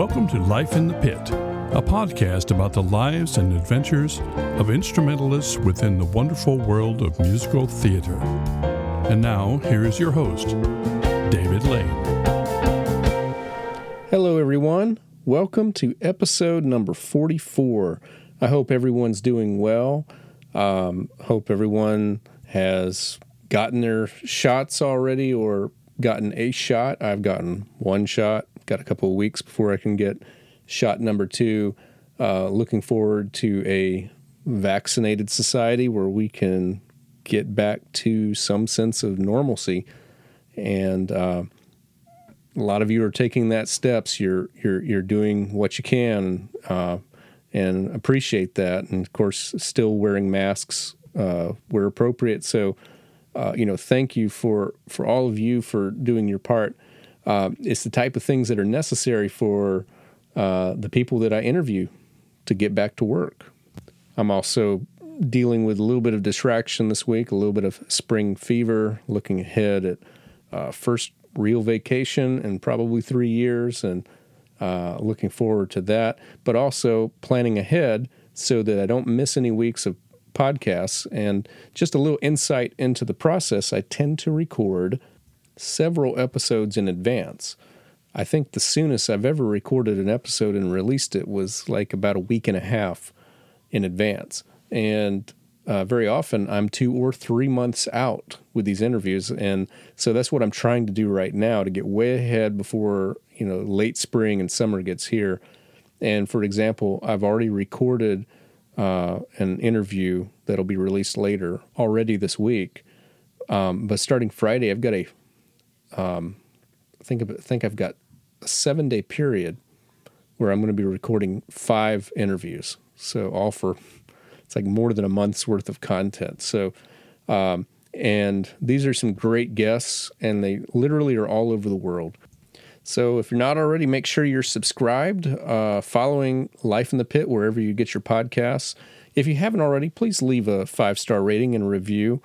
Welcome to Life in the Pit, a podcast about the lives and adventures of instrumentalists within the wonderful world of musical theater. And now, here is your host, David Lane. Hello, everyone. Welcome to episode number 44. I hope everyone's doing well. Um, hope everyone has gotten their shots already or gotten a shot. I've gotten one shot, got a couple of weeks before I can get shot number two. Uh, looking forward to a vaccinated society where we can get back to some sense of normalcy. And uh, a lot of you are taking that steps. You're you're you're doing what you can, uh, and appreciate that. And of course, still wearing masks uh, where appropriate. So, uh, you know, thank you for for all of you for doing your part. Uh, it's the type of things that are necessary for uh, the people that I interview to get back to work. I'm also dealing with a little bit of distraction this week, a little bit of spring fever, looking ahead at uh, first real vacation in probably three years and uh, looking forward to that, but also planning ahead so that I don't miss any weeks of podcasts. And just a little insight into the process, I tend to record several episodes in advance. I think the soonest I've ever recorded an episode and released it was like about a week and a half in advance. And uh, very often I'm two or three months out with these interviews, and so that's what I'm trying to do right now to get way ahead before you know late spring and summer gets here. And for example, I've already recorded uh, an interview that'll be released later already this week. Um, but starting Friday, I've got a um, think of think I've got a seven day period where I'm going to be recording five interviews. So all for it's like more than a month's worth of content. So, um, and these are some great guests, and they literally are all over the world. So if you're not already, make sure you're subscribed, uh, following Life in the Pit wherever you get your podcasts. If you haven't already, please leave a five star rating and review.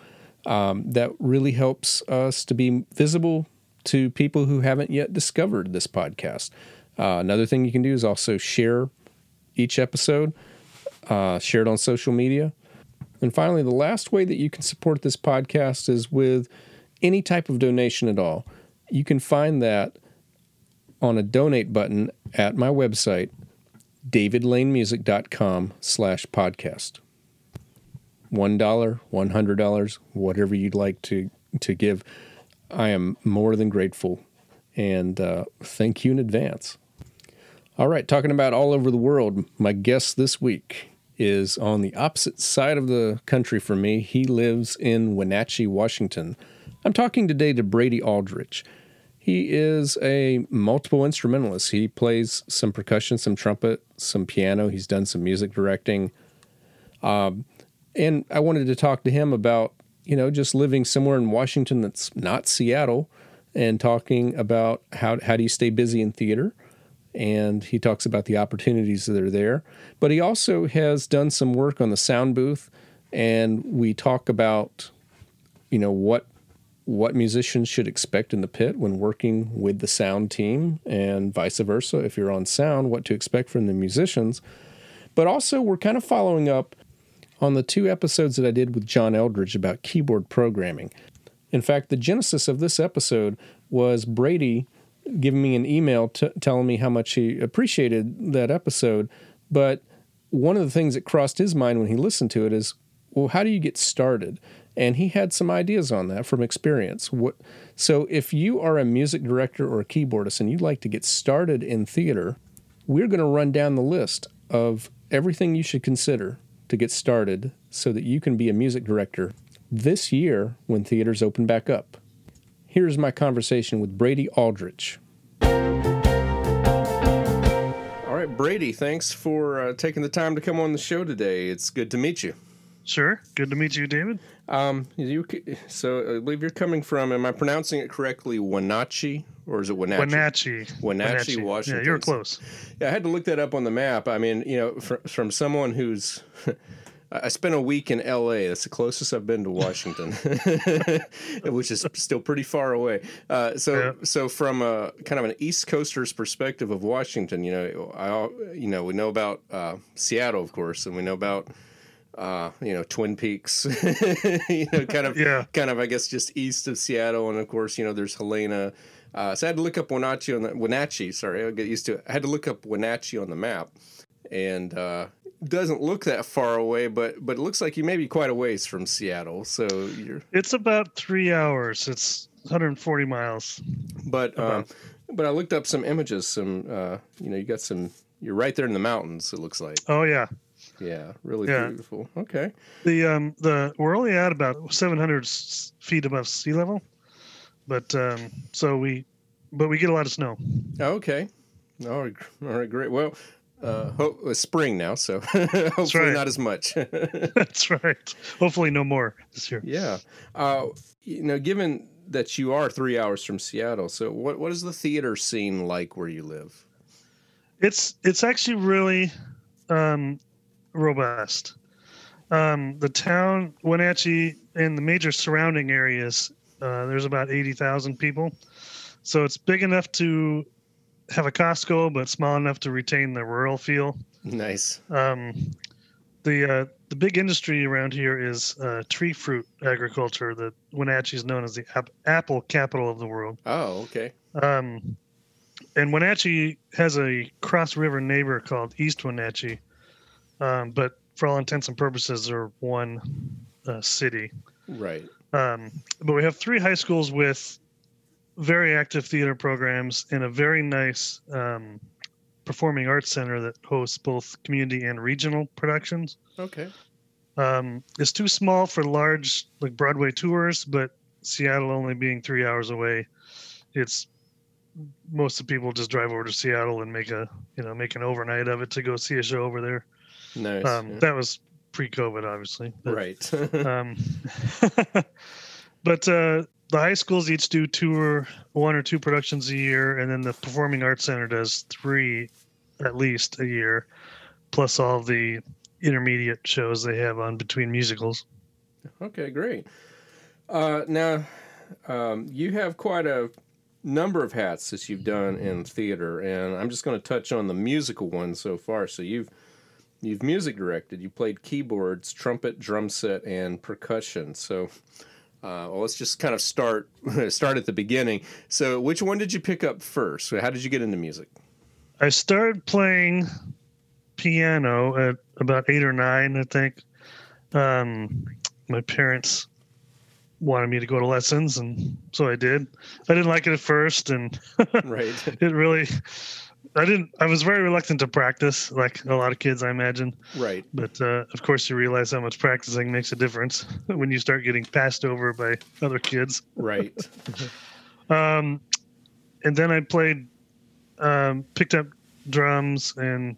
Um, that really helps us to be visible to people who haven't yet discovered this podcast. Uh, another thing you can do is also share each episode uh, share it on social media. And finally, the last way that you can support this podcast is with any type of donation at all. You can find that on a donate button at my website, davidlanemusic.com slash podcast. $1, $100, whatever you'd like to, to give. I am more than grateful and uh, thank you in advance. All right, talking about all over the world, my guest this week is on the opposite side of the country from me. He lives in Wenatchee, Washington. I'm talking today to Brady Aldrich. He is a multiple instrumentalist. He plays some percussion, some trumpet, some piano. He's done some music directing. Um, and I wanted to talk to him about, you know, just living somewhere in Washington that's not Seattle and talking about how, how do you stay busy in theater and he talks about the opportunities that are there. But he also has done some work on the sound booth, and we talk about, you know, what what musicians should expect in the pit when working with the sound team, and vice versa. If you're on sound, what to expect from the musicians. But also, we're kind of following up on the two episodes that I did with John Eldridge about keyboard programming. In fact, the genesis of this episode was Brady giving me an email t- telling me how much he appreciated that episode. But one of the things that crossed his mind when he listened to it is, well, how do you get started? And he had some ideas on that from experience. What, so if you are a music director or a keyboardist and you'd like to get started in theater, we're going to run down the list of everything you should consider to get started so that you can be a music director this year when theaters open back up. Here's my conversation with Brady Aldrich. All right, Brady, thanks for uh, taking the time to come on the show today. It's good to meet you. Sure. Good to meet you, David. Um, you so I believe you're coming from. Am I pronouncing it correctly? Wenatchee, or is it Wenatchee? Wenatchee. Wenatchee, Washington. Yeah, you're close. Yeah, I had to look that up on the map. I mean, you know, from, from someone who's I spent a week in L.A. That's the closest I've been to Washington, which is still pretty far away. Uh, so, Yeah. so from a kind of an East Coaster's perspective of Washington, you know, I, you know, we know about uh, Seattle, of course, and we know about. Uh, you know, Twin Peaks, you know, kind of, Yeah. kind of, I guess, just east of Seattle, and of course, you know, there's Helena. Uh, so I had to look up Wenatchee on the Wenatchee. Sorry, I'll get used to it. I had to look up Wenatchee on the map, and uh, doesn't look that far away, but but it looks like you may be quite a ways from Seattle. So you're, It's about three hours. It's 140 miles. but um, but I looked up some images. Some uh, you know, you got some. You're right there in the mountains. It looks like. Oh yeah. Yeah, really Yeah. beautiful. Okay. The um the we're only at about 700 feet above sea level, but um so we but we get a lot of snow. Okay. All right. All right. Great. Well. Uh, hope, it's spring now, so hopefully right. not as much. That's right. Hopefully no more this year. Yeah. Uh, you know, given that you are three hours from Seattle, so what what is the theater scene like where you live? It's it's actually really um, robust. Um, the town Wenatchee and the major surrounding areas, uh, there's about eighty thousand people, so it's big enough to have a Costco, but small enough to retain the rural feel. Nice. Um, the uh, the big industry around here is uh, tree fruit agriculture. That Wenatchee is known as the ap- apple capital of the world. Oh, okay. Um, and Wenatchee has a cross river neighbor called East Wenatchee, um, but for all intents and purposes, they're one uh, city. Right. Um, but we have three high schools with very active theater programs and a very nice um, performing arts center that hosts both community and regional productions. Okay. Um, it's too small for large like Broadway tours, but Seattle only being three hours away, it's most of the people just drive over to Seattle and make a you know make an overnight of it to go see a show over there. Nice. Um, yeah. That was pre-COVID, obviously. but, right. Um, but uh, the high schools each do two or one or two productions a year, and then the Performing Arts Center does three at least a year, plus all the intermediate shows they have on between musicals. okay. Great. Uh, now, um, you have quite a number of hats that you've done in theater, and I'm just going to touch on the musical one so far. So you've you've music directed. You played keyboards, trumpet, drum set, and percussion. So. Uh, well, let's just kind of start start at the beginning. So, which one did you pick up first? How did you get into music? I started playing piano at about eight or nine, I think. Um, my parents wanted me to go to lessons, and so I did. I didn't like it at first, and Right. it really, I didn't. I was very reluctant to practice, like a lot of kids, I imagine. right. But uh, of course, you realize how much practicing makes a difference when you start getting passed over by other kids. Right. Um, and then I played, um, picked up drums and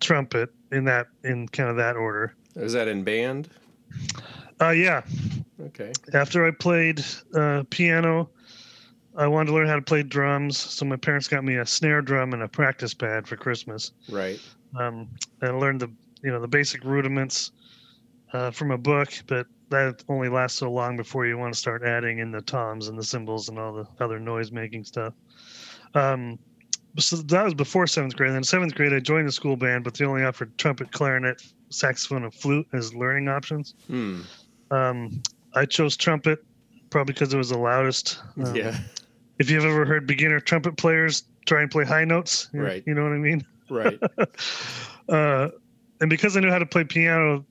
trumpet in that in kind of that order. Is that in band? Uh, yeah. Okay. After I played uh, piano, I wanted to learn how to play drums, so my parents got me a snare drum and a practice pad for Christmas. Right. Um, and I learned the you know the basic rudiments uh, from a book, but that only lasts so long before you want to start adding in the toms and the cymbals and all the other noise making stuff. Um, so that was before seventh grade. Then seventh grade, I joined the school band, but they only offered trumpet, clarinet, saxophone, and flute as learning options. Hmm. Um, I chose trumpet probably because it was the loudest. Um, yeah. If you've ever heard beginner trumpet players try and play high notes, you- Right. You know what I mean? Right. uh, and because I knew how to play piano,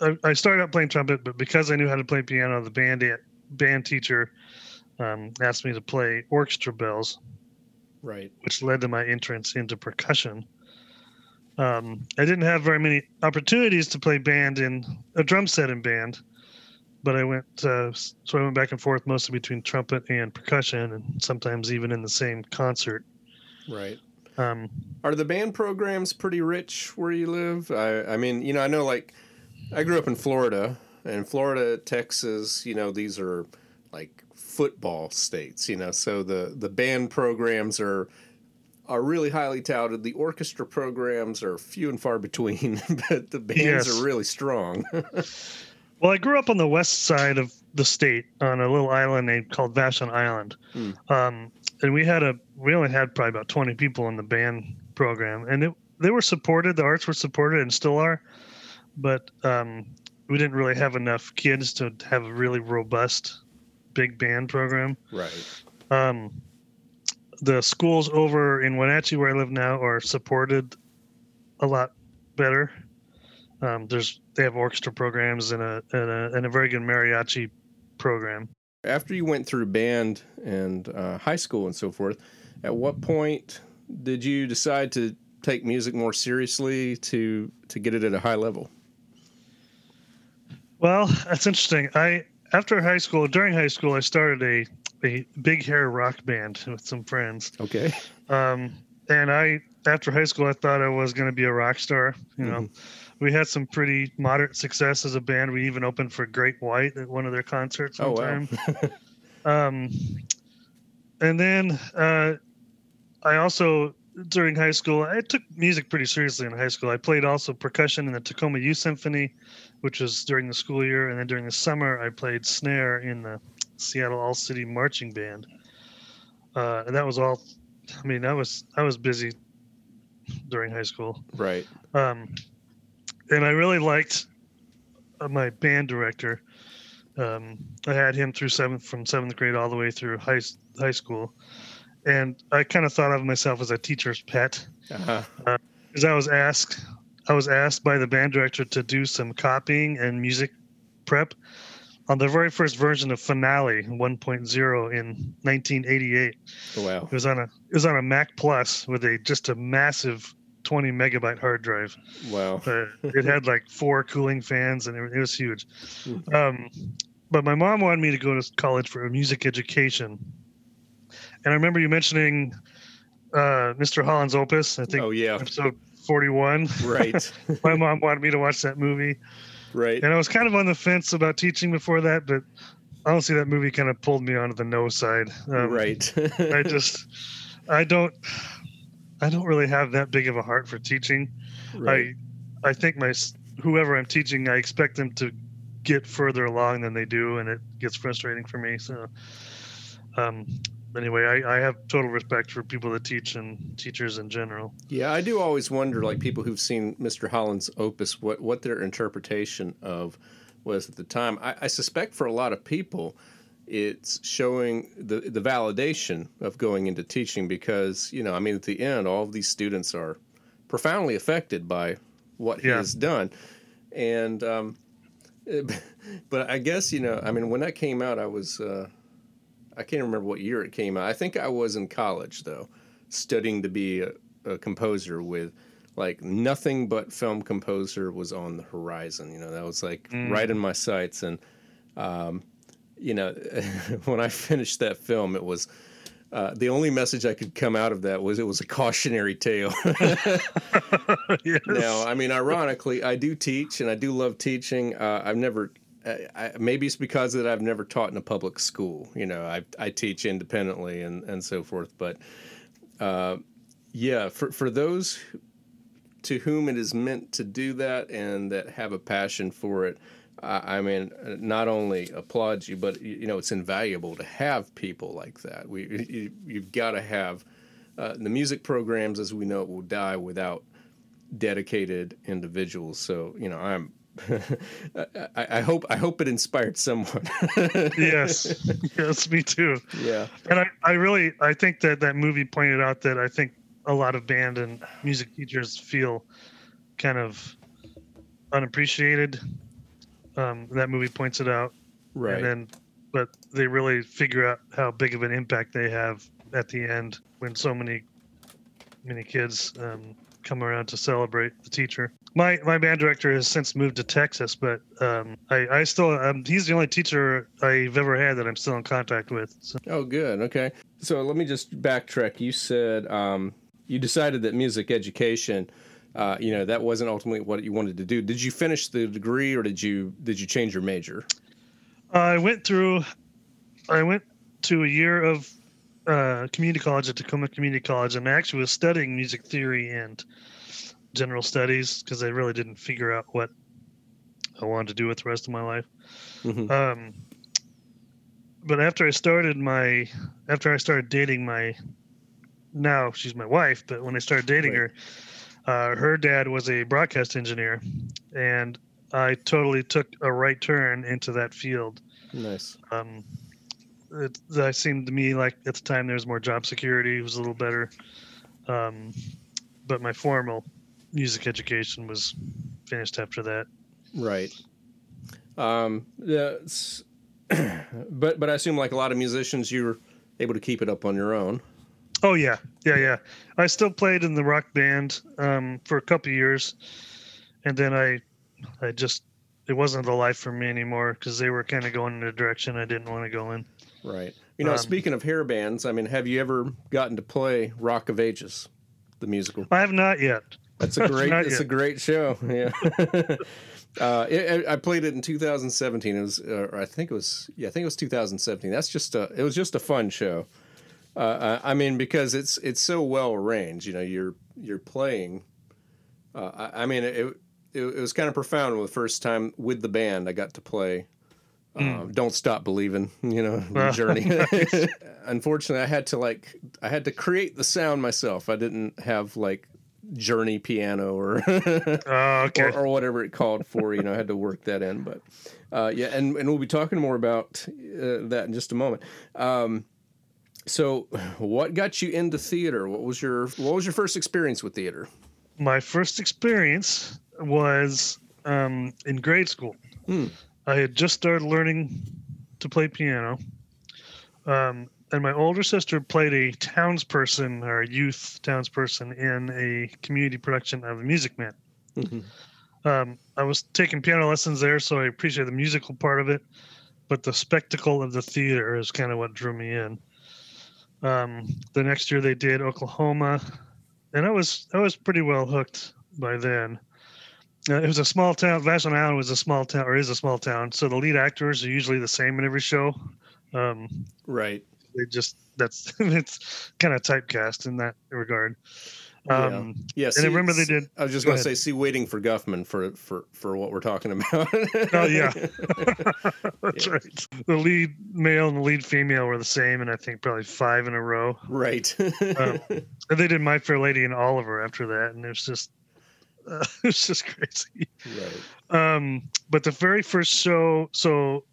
I, I started out playing trumpet. But because I knew how to play piano, the band band teacher um, asked me to play orchestra bells, Right. which led to my entrance into percussion. Um, I didn't have very many opportunities to play band in a drum set in band, but I went uh, so I went back and forth mostly between trumpet and percussion, and sometimes even in the same concert. Right. Um, Are the band programs pretty rich where you live? I, I mean, you know, I know like I grew up in Florida, and Florida, Texas, you know, these are like football states, you know, so the the band programs are are really highly touted. The orchestra programs are few and far between, but the bands Yes. are really strong. Well, I grew up on the west side of the state on a little island named called Vashon Island, Hmm. um, and we had a we only had probably about twenty people in the band program, and it, they were supported. The arts were supported and still are, but um, we didn't really have enough kids to have a really robust big band program. right. Um, the schools over in Wenatchee, where I live now, are supported a lot better. Um, there's they have orchestra programs and a, and a and a very good mariachi program. After you went through band and uh, high school and so forth, at what point did you decide to take music more seriously to to get it at a high level? Well, that's interesting. I after high school, during high school, I started a a big hair rock band with some friends. Okay. Um, and I after high school, I thought I was going to be a rock star. You know, we had some pretty moderate success as a band. We even opened for Great White at one of their concerts one Oh wow. time. Um, and then uh, I also during high school I took music pretty seriously in high school. I played also percussion in the Tacoma Youth Symphony, which was during the school year, and then during the summer I played snare in the Seattle All City Marching Band. Uh, and that was all. I mean, I was I was busy during high school. right. Um, and I really liked uh, my band director. Um, I had him through seventh, from seventh grade all the way through high high school, and I kind of thought of myself as a teacher's pet Uh-huh. because I was asked I was asked by the band director to do some copying and music prep on the very first version of Finale 1.0 in 1988. Wow. It was on a it was on a Mac Plus with a just a massive 20 megabyte hard drive. Wow. Uh, it had like four cooling fans and it, was huge. Um, but my mom wanted me to go to college for a music education. And I remember you mentioning uh, Mr. Holland's Opus. I think Oh yeah. episode 41. Right. my mom wanted me to watch that movie. right. And I was kind of on the fence about teaching before that, but honestly, that movie kind of pulled me onto the no side. Um, right. I just, I don't, I don't really have that big of a heart for teaching. right. I, I think my whoever I'm teaching, I expect them to get further along than they do, and it gets frustrating for me. So, um, anyway, I, I have total respect for people that teach and teachers in general. Yeah, I do always wonder, like people who've seen Mr. Holland's opus, what what their interpretation of was at the time. I, I suspect for a lot of people, it's showing the the validation of going into teaching because you know, I mean, at the end, all of these students are profoundly affected by what he has done, and um, but I guess you know, I mean, when that came out, I was. Uh, I can't remember what year it came out. I think I was in college though, studying to be a, a composer with like nothing but film composer was on the horizon. You know, that was like Mm. right in my sights. And, um, you know, when I finished that film, it was uh, the only message I could come out of that was it was a cautionary tale. yes. now, I mean, ironically, I do teach and I do love teaching. Uh, I've never, I, I, maybe it's because that I've never taught in a public school. You know, I, I teach independently and, and so forth. But uh, yeah, for, for those to whom it is meant to do that and that have a passion for it, I I mean, not only applauds you, but you you know, it's invaluable to have people like that. We, you, you've got to have uh, the music programs, as we know, it will die without dedicated individuals. So you know, I'm. I, I hope I hope it inspired someone. yes. Yes, me too. yeah. And I, I really I think that that movie pointed out that I think a lot of band and music teachers feel kind of unappreciated. Um, that movie points it out, Right. and then but they really figure out how big of an impact they have at the end when so many many kids um, come around to celebrate the teacher. My my band director has since moved to Texas, but um, I I still um, he's the only teacher I've ever had that I'm still in contact with. So. Oh, good. Okay. So let me just backtrack. You said um, you decided that music education, uh, you know, that wasn't ultimately what you wanted to do. Did you finish the degree, or did you did you change your major? I went through, I went to a year of uh, community college at Tacoma Community College, and I actually was studying music theory and general studies because I really didn't figure out what I wanted to do with the rest of my life. Mhm. Um, but after I started my, after I started dating my, now she's my wife, but when I started dating Right. her, uh, her dad was a broadcast engineer, and I totally took a right turn into that field. Nice. Um, it, that seemed to me like at the time there was more job security, it was a little better. Um, but my formal music education was finished after that. Right. Um, yeah, but but I assume like a lot of musicians, you're able to keep it up on your own. Oh yeah, yeah, yeah. I still played in the rock band um, for a couple of years, and then I, I just it wasn't the life for me anymore because they were kind of going in a direction I didn't want to go in. Right. You know, Um, speaking of hair bands, I mean, have you ever gotten to play Rock of Ages, the musical? I have not yet. That's a great. It's a great show. Yeah. uh, it, I played it in 2017. It was, uh, I think it was, yeah, I think it was 2017. That's just a. It was just a fun show. Uh, I, mean, because it's it's so well arranged. You know, you're you're playing. Uh, I, I mean, it, it it was kind of profound the first time with the band I got to play. Uh, Don't stop believing, you know, journey. Unfortunately, I had to like I had to create the sound myself. I didn't have like journey piano or Oh, okay. or, or whatever it called for. You know, I had to work that in. But uh, yeah, and, and we'll be talking more about uh, that in just a moment. Um, so, what got you into theater? What was your What was your first experience with theater? my first experience was um, in grade school. Hmm. I had just started learning to play piano, um, and my older sister played a townsperson or a youth townsperson in a community production of Music Man. Um, I was taking piano lessons there, so I appreciate the musical part of it, but the spectacle of the theater is kind of what drew me in. Um, the next year they did Oklahoma, and I was I was pretty well hooked by then. Uh, it was a small town. Vashon Island was a small town, or is a small town. So the lead actors are usually the same in every show. Um, Right. they just that's it's kind of typecast in that regard. Yeah. Um, Yeah. and I remember they did. I was just going to say, see, waiting for Guffman for for for what we're talking about. Oh yeah, that's right. The lead male and the lead female were the same, and I think probably five in a row. right. Um, And they did My Fair Lady and Oliver after that, and it was just uh, it was just crazy. right. Um, but the very first show, so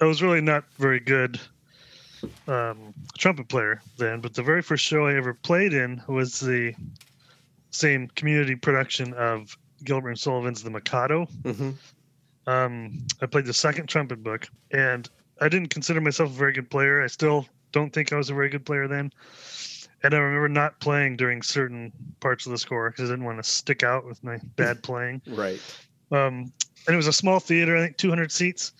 I was really not very good um, trumpet player then. But the very first show I ever played in was the same community production of Gilbert and Sullivan's The Mikado. hmm Um, I played the second trumpet book, and I didn't consider myself a very good player. I still don't think I was a very good player then. And I remember not playing during certain parts of the score because I didn't want to stick out with my bad playing. Right. Um, and it was a small theater, I think 200 seats,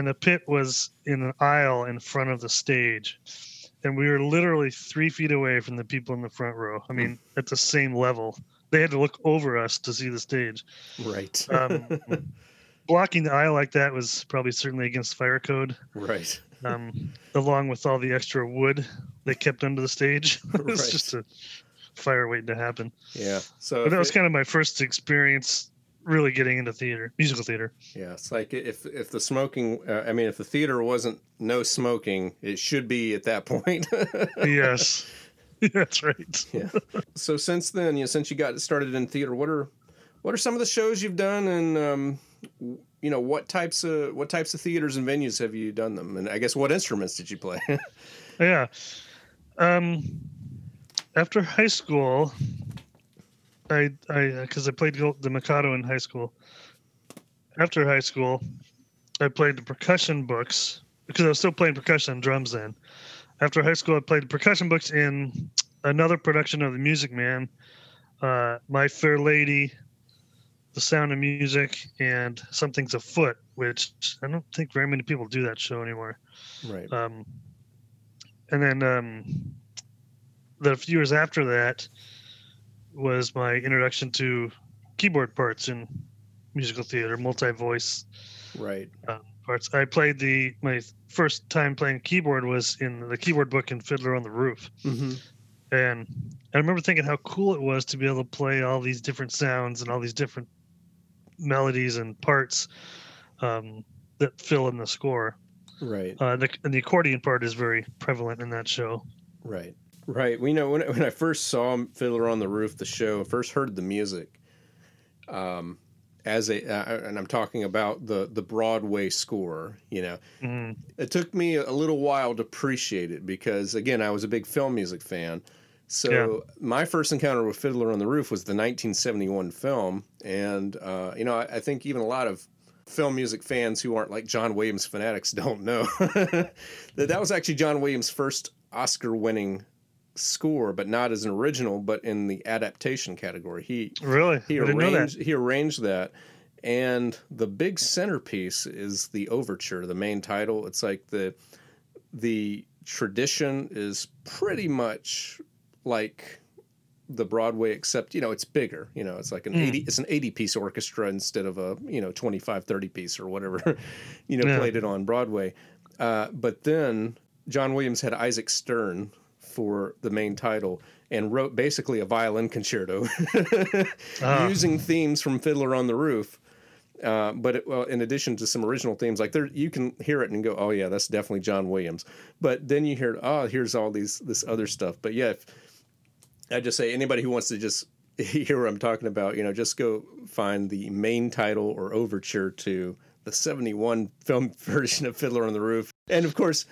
and the pit was in an aisle in front of the stage. And we were literally three feet away from the people in the front row. I mean, at the same level. They had to look over us to see the stage. Right. Um, blocking the aisle like that was probably certainly against fire code, right. um, along with all the extra wood they kept under the stage. it was Right. just a fire waiting to happen. Yeah. So But that was kind of my first experience really getting into theater, musical theater. Yeah, it's like if if the smoking, uh, I mean, if the theater wasn't no smoking, it should be at that point. yes. That's right. yeah. So since then, you know, since you got started in theater, what are what are some of the shows you've done, and um, you know, what types of what types of theaters and venues have you done them, and I guess what instruments did you play? Yeah. Um, after high school, I I because I played the Mikado in high school. After high school, I played the percussion books because I was still playing percussion and drums then. After high school, I played the percussion books in another production of The Music Man, uh, My Fair Lady, The Sound of Music, and Something's Afoot, which I don't think very many people do that show anymore. right. Um, and then um, the few years after that was my introduction to keyboard parts in musical theater, multi-voice Right. parts. parts. I played the my first time playing keyboard was in the keyboard book in Fiddler on the Roof, Mm-hmm. and I remember thinking how cool it was to be able to play all these different sounds and all these different melodies and parts um, that fill in the score. Right. Uh, the, and the accordion part is very prevalent in that show. Right. Right. We know when when I first saw Fiddler on the Roof, the show, first heard the music. Um, as a uh, and I'm talking about the the Broadway score. You know, Mm, it took me a little while to appreciate it because again, I was a big film music fan. So Yeah. my first encounter with Fiddler on the Roof was the 1971 film, and uh, you know, I, I think even a lot of film music fans who aren't like John Williams fanatics don't know that that was actually John Williams' first Oscar-winning score, but not as an original, but in the adaptation category. He really? he I didn't know that. arranged he arranged that, and the big centerpiece is the overture, the main title. It's like the the tradition is pretty much like the Broadway, except you know it's bigger. You know, it's like an Mm. eighty it's an eighty piece orchestra instead of a you know 25, 30 piece or whatever. you know, Yeah. played it on Broadway. Uh, but then John Williams had Isaac Stern for the main title and wrote basically a violin concerto Ah. using themes from Fiddler on the Roof. Uh, but it, well, in addition to some original themes, like there, you can hear it and go, "Oh yeah, that's definitely John Williams." But then you hear, "Oh, here's all these this other stuff." But yeah, if, I just say anybody who wants to just hear what I'm talking about, you know, just go find the main title or overture to the 71 film version of Fiddler on the Roof. And of course,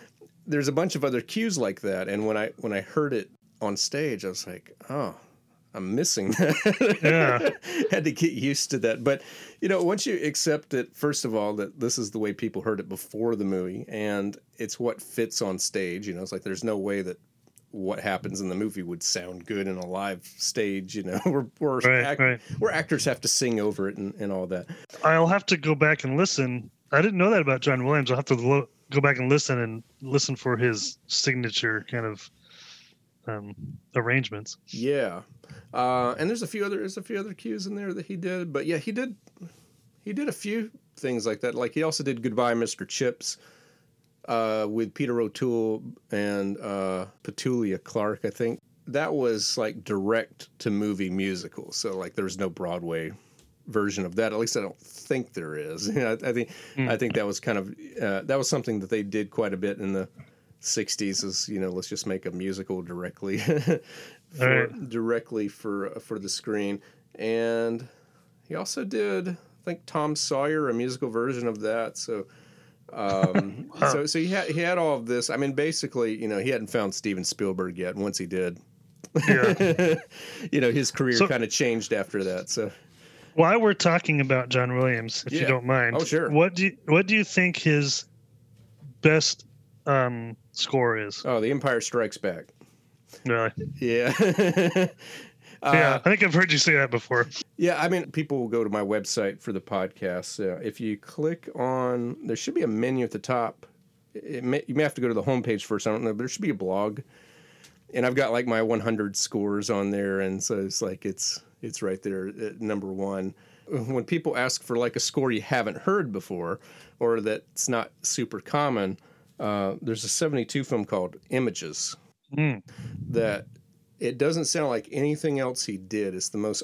there's a bunch of other cues like that. And when I when I heard it on stage, I was like, oh, I'm missing that. Yeah. Had to get used to that. But you know, once you accept it, first of all, that this is the way people heard it before the movie, and it's what fits on stage. You know, it's like there's no way that what happens in the movie would sound good in a live stage. You know, where where, Right, act- right. where actors have to sing over it and, and all that. I'll have to go back and listen. I didn't know that about John Williams. I'll have to lo- go back and listen and listen for his signature kind of um, arrangements. Yeah, uh, and there's a few other there's a few other cues in there that he did, but yeah, he did he did a few things like that. Like he also did Goodbye, Mr. Chips uh, with Peter O'Toole and uh, Petula Clark. I think that was like direct to movie musical. So like there's no Broadway version of that. At least I don't think there is. I, I think I think that was kind of uh, that was something that they did quite a bit in the 60s is you know let's just make a musical directly for, Right. directly for for the screen and he also did i think tom sawyer a musical version of that so um so so he had he had all of this i mean basically you know he hadn't found steven spielberg yet once he did Yeah. you know his career So- kind of changed after that so While we're talking about John Williams, if Yeah. you don't mind, Oh, sure. What do you, what do you think his best um, score is? oh the empire strikes back Really? yeah Uh, yeah, I think I've heard you say that before. Yeah, I mean, people will go to my website for the podcast. Uh, if you click on, there should be a menu at the top. It may, you may have to go to the homepage first. I don't know, but there should be a blog, and I've got like my 100 scores on there, and so it's like it's it's right there at number one. When people ask for like a score you haven't heard before, or that's not super common, uh, there's a 72 film called Images Mm. that it doesn't sound like anything else he did. It's the most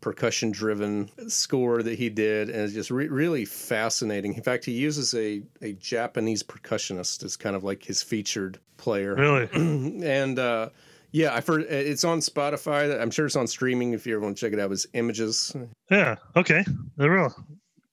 avant-garde, percussion-driven score that he did, and it's just re- really fascinating. In fact, he uses a a Japanese percussionist as kind of like his featured player. Really? and uh, yeah, I've heard it's on Spotify. I'm sure it's on streaming if you ever want to check it out. It's Images, Yeah. Okay. I will.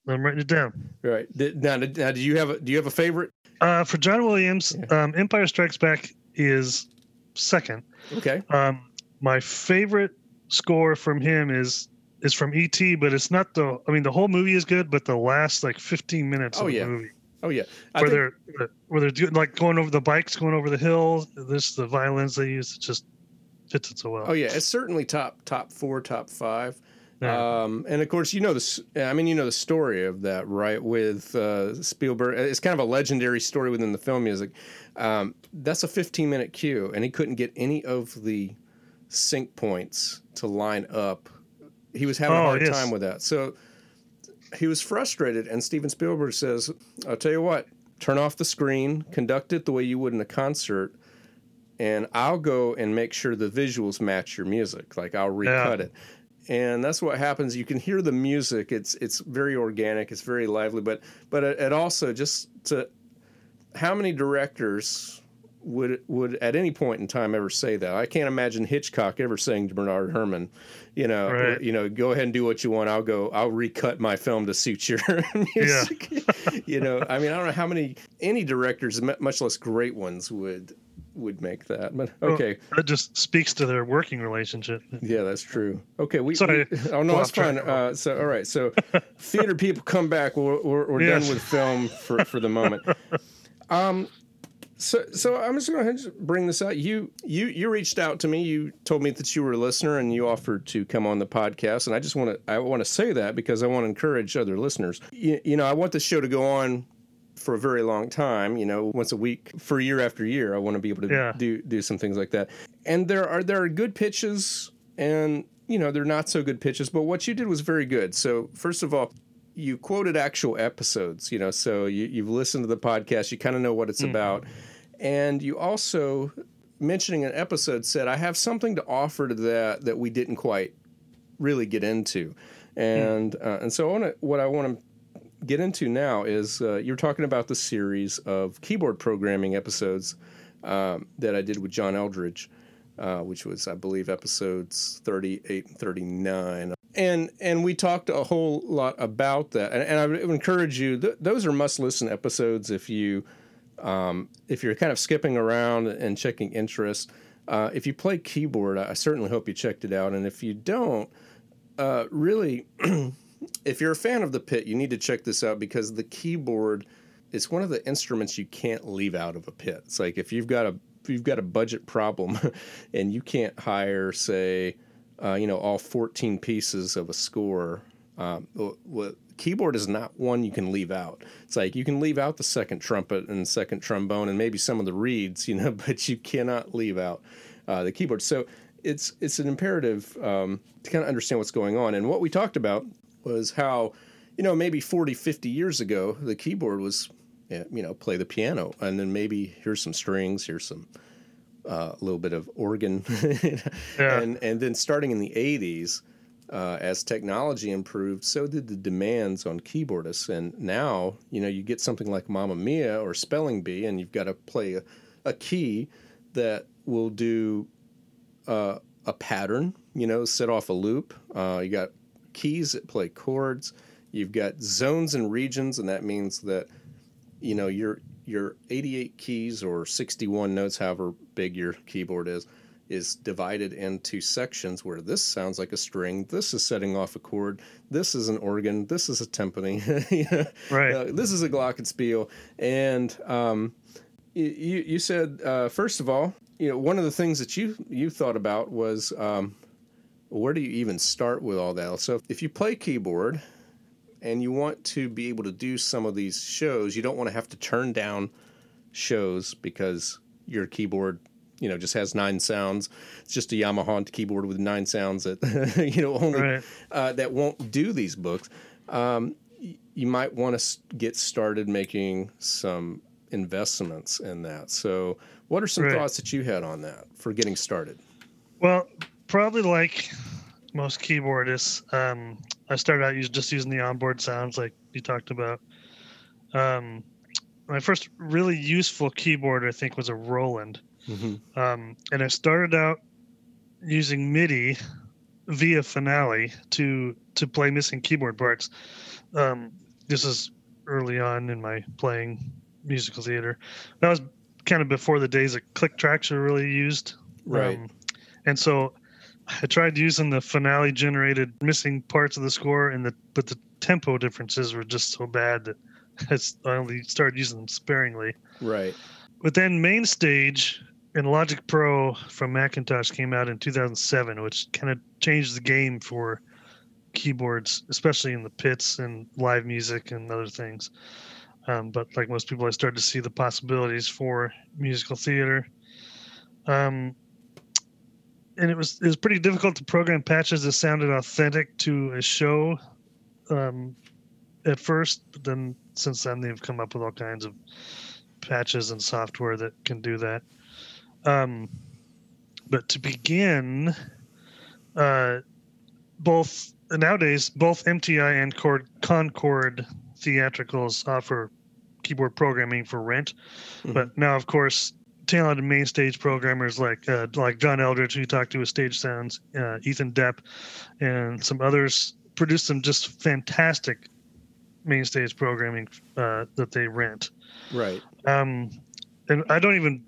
I'm writing it down. right? Now, now, do you have a do you have a favorite? Uh, for John Williams, um, Empire Strikes Back is second. Okay, Um, my favorite score from him is is from ET, but it's not the. I mean, the whole movie is good, but the last like 15 minutes Oh, of yeah. the movie, oh yeah, I where think- they're where they're doing like going over the bikes, going over the hill. This the violins they use. It just fits it so well. Oh yeah, it's certainly top top four, top five. Yeah. Um, and of course, you know this. I mean, you know the story of that, right? With uh, Spielberg, it's kind of a legendary story within the film music. Um, that's a 15 minute cue, and he couldn't get any of the sync points to line up. He was having a Oh, hard yes. time with that. So he was frustrated, and Steven Spielberg says, "I'll tell you what, turn off the screen, conduct it the way you would in a concert." And I'll go and make sure the visuals match your music. Like I'll recut Yeah. it and that's what happens. You can hear the music; it's it's very organic, it's very lively. But but it, it also just to how many directors would would at any point in time ever say that? I can't imagine Hitchcock ever saying to Bernard Herrmann, you know, Right. you know, go ahead and do what you want. I'll go. I'll recut my film to suit your music. you know, I mean, I don't know how many any directors, much less great ones, would would make that. But Well, okay. that just speaks to their working relationship. Yeah, that's true. Okay, we. Sorry. we- oh no, that's fine. Uh, so all right, so theater people come back. We're we're, we're done with film for for the moment. Um, so so I'm just going to bring this out. You you you reached out to me. You told me that you were a listener and you offered to come on the podcast. And I just want to I want to say that because I want to encourage other listeners. You, you know, I want this show to go on for a very long time. You know, once a week for year after year. I want to be able to Yeah. do do some things like that. And there are there are good pitches and you know they're not so good pitches. But what you did was very good. So first of all. You quoted actual episodes, you know, so you, you've listened to the podcast, you kind of know what it's about. And you also, mentioning an episode, said, I have something to offer to that that we didn't quite really get into. And, uh, and so I wanna, what I want to get into now is uh, you're talking about the series of keyboard programming episodes um, that I did with John Eldridge, uh, which was, I believe, episodes 38 and 39. And and we talked a whole lot about that. And, and I would encourage you, th- those are must listen episodes if you um, if you're kind of skipping around and checking interests. Uh, if you play keyboard, I certainly hope you checked it out. And if you don't, uh, really, if you're a fan of the pit, you need to check this out because the keyboard is one of the instruments you can't leave out of a pit. It's like if you've got a if you've got a budget problem and you can't hire, say, uh, you know, all 14 pieces of a score. Um, keyboard is not one you can leave out. It's like you can leave out the second trumpet and second trombone and maybe some of the reeds, you know, but you cannot leave out uh, the keyboard. So it's it's an imperative um, to kind of understand what's going on. And what we talked about was how, you know, maybe 40, 50 years ago, the keyboard was, you know, play the piano, and then maybe here's some strings, here's some uh, a little bit of organ, Yeah. and and then starting in the 80s. Uh, as technology improved, so did the demands on keyboardists. And now, you know, you get something like Mamma Mia or Spelling Bee, and you've got to play a, a key that will do uh, a pattern, you know, set off a loop. Uh, you got keys that play chords. You've got zones and regions, and that means that you know your your 88 keys or 61 notes, however big your keyboard is, is divided into sections where this sounds like a string, this is setting off a chord, this is an organ, this is a timpani, Right. uh, this is a glockenspiel, and um, you you you said uh, first of all, you know, one of the things that you you thought about was um, where do you even start with all that? So if you play keyboard and you want to be able to do some of these shows, you don't want to have to turn down shows because your keyboard, you know, just has nine sounds. It's just a Yamaha keyboard with nine sounds that you know only Right. uh, that won't do these books. Um, y- you might want to get started making some investments in that. So, what are some Right. thoughts that you had on that for getting started? Well, probably like most keyboardists, um, I started out us- just using the onboard sounds like you talked about. Um, my first really useful keyboard, I think, was a Roland. Mm-hmm. Um, and I started out using MIDI via Finale to to play missing keyboard parts. Um, this is early on in my playing musical theater. That was kind of before the days that click tracks were really used. Right. Um, and so I tried using the Finale generated missing parts of the score, and the but the tempo differences were just so bad that I only started using them sparingly. Right. But then Main Stage and Logic Pro from Macintosh came out in 2007, which kind of changed the game for keyboards, especially in the pits and live music and other things. Um, but like most people, I started to see the possibilities for musical theater. Um, and it was it was pretty difficult to program patches that sounded authentic to a show. Um, at first, but then since then they've come up with all kinds of patches and software that can do that. Um, but to begin, uh, both nowadays both MTI and Cord, Concord theatricals offer keyboard programming for rent. Mhm. But now, of course, talented main stage programmers like uh, like John Eldridge, who you talked to with Stage Sounds, uh, Ethan Depp, and some others produce some just fantastic main stage programming uh, that they rent. Right. Um, and I don't even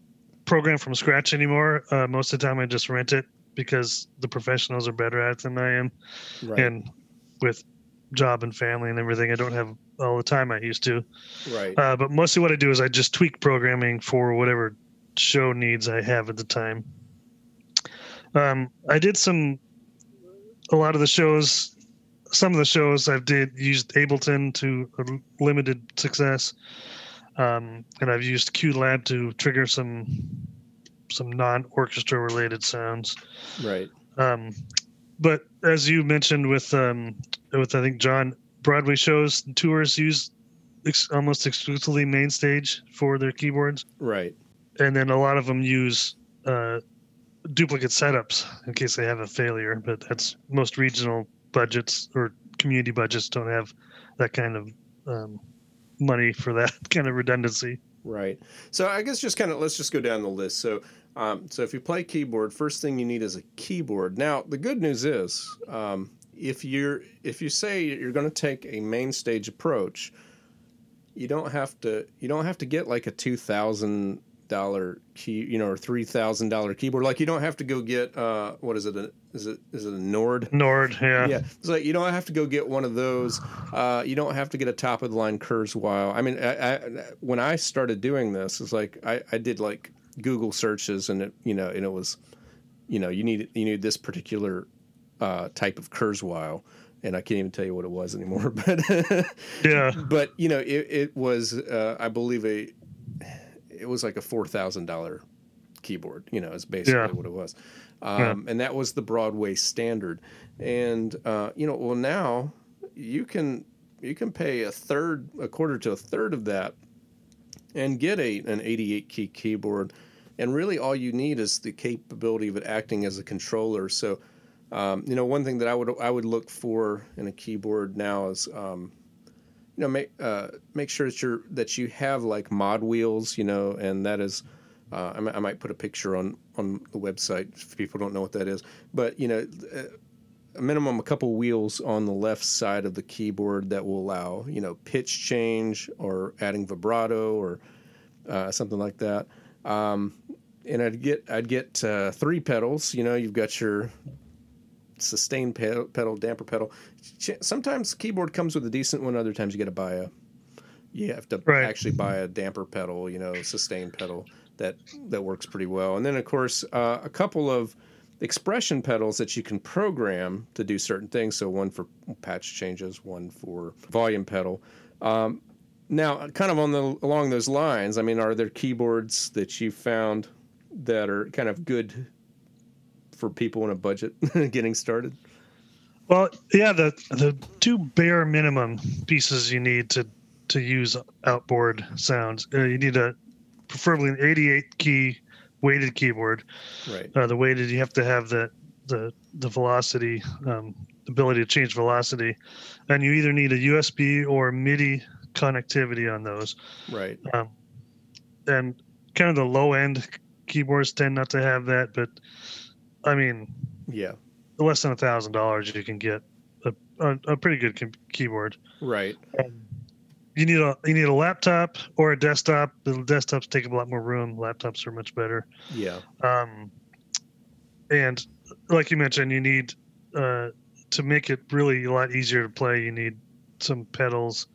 program from scratch anymore. Uh, most of the time, I just rent it because the professionals are better at it than I am. Right. And with job and family and everything, I don't have all the time I used to. right. Uh, but mostly what I do is I just tweak programming for whatever show needs I have at the time. Um, I did some, a lot of the shows, some of the shows I've did used Ableton to a limited success, um, and I've used QLab to trigger some some non-orchestra related sounds. right. Um, but as you mentioned with um, with I think John, Broadway shows and tours use ex- almost exclusively main stage for their keyboards, Right. And then a lot of them use uh, duplicate setups in case they have a failure. But that's most regional budgets or community budgets don't have that kind of um, money for that kind of redundancy. Right. So I guess just kind of let's just go down the list. So um, so if you play keyboard, first thing you need is a keyboard. Now the good news is um, if you're if you say you're going to take a main stage approach, you don't have to you don't have to get like a two thousand dollar key you know or three thousand dollar keyboard. Like you don't have to go get uh, what is it a, is it is it a Nord? Nord, yeah, yeah. It's like you don't have to go get one of those. Uh, you don't have to get a top of the line kurzweil i mean I, I, when i started doing this it's like I, I did like google searches and it you know and it was you know you need you need this particular uh, type of kurzweil and i can't even tell you what it was anymore but yeah, but you know it, it was uh, i believe a it was like a four thousand dollar keyboard you know is basically Yeah. what it was. Um, and that was the broadway standard. And uh, you know well now you can you can pay a third a quarter to a third of that and get a an 88 key keyboard. And really all you need is the capability of it acting as a controller. So um, you know one thing that i would i would look for in a keyboard now is um, you know make uh, make sure that you're that you have like mod wheels you know and that is uh, I, might, I might put a picture on on the website if people don't know what that is. But you know uh, a minimum a couple wheels on the left side of the keyboard that will allow you know pitch change or adding vibrato or uh, something like that. Um, and I'd get I'd get uh, three pedals you know you've got your sustain pedal, pedal damper pedal. Sometimes keyboard comes with a decent one other times you got to buy a you have to Right. actually buy a damper pedal you know sustain pedal that that works pretty well. And then of course uh, a couple of expression pedals that you can program to do certain things. So one for patch changes one for volume pedal. Um, now kind of on the along those lines i mean are there keyboards that you found that are kind of good for people in a budget getting started Well, yeah, the the two bare minimum pieces you need to to use outboard sounds. Uh, you need a preferably an 88 key weighted keyboard. right Uh, the weighted you have to have the the the velocity um, ability to change velocity, and you either need a USB or MIDI connectivity on those. right Um, and kind of the low end keyboards tend not to have that, but I mean, yeah less than a thousand dollars, you can get a, a, a pretty good key- keyboard. right You need a you need a laptop or a desktop. The desktops take up a lot more room. Laptops are much better. yeah Um, and like you mentioned, you need uh, to make it really a lot easier to play. You need some pedals,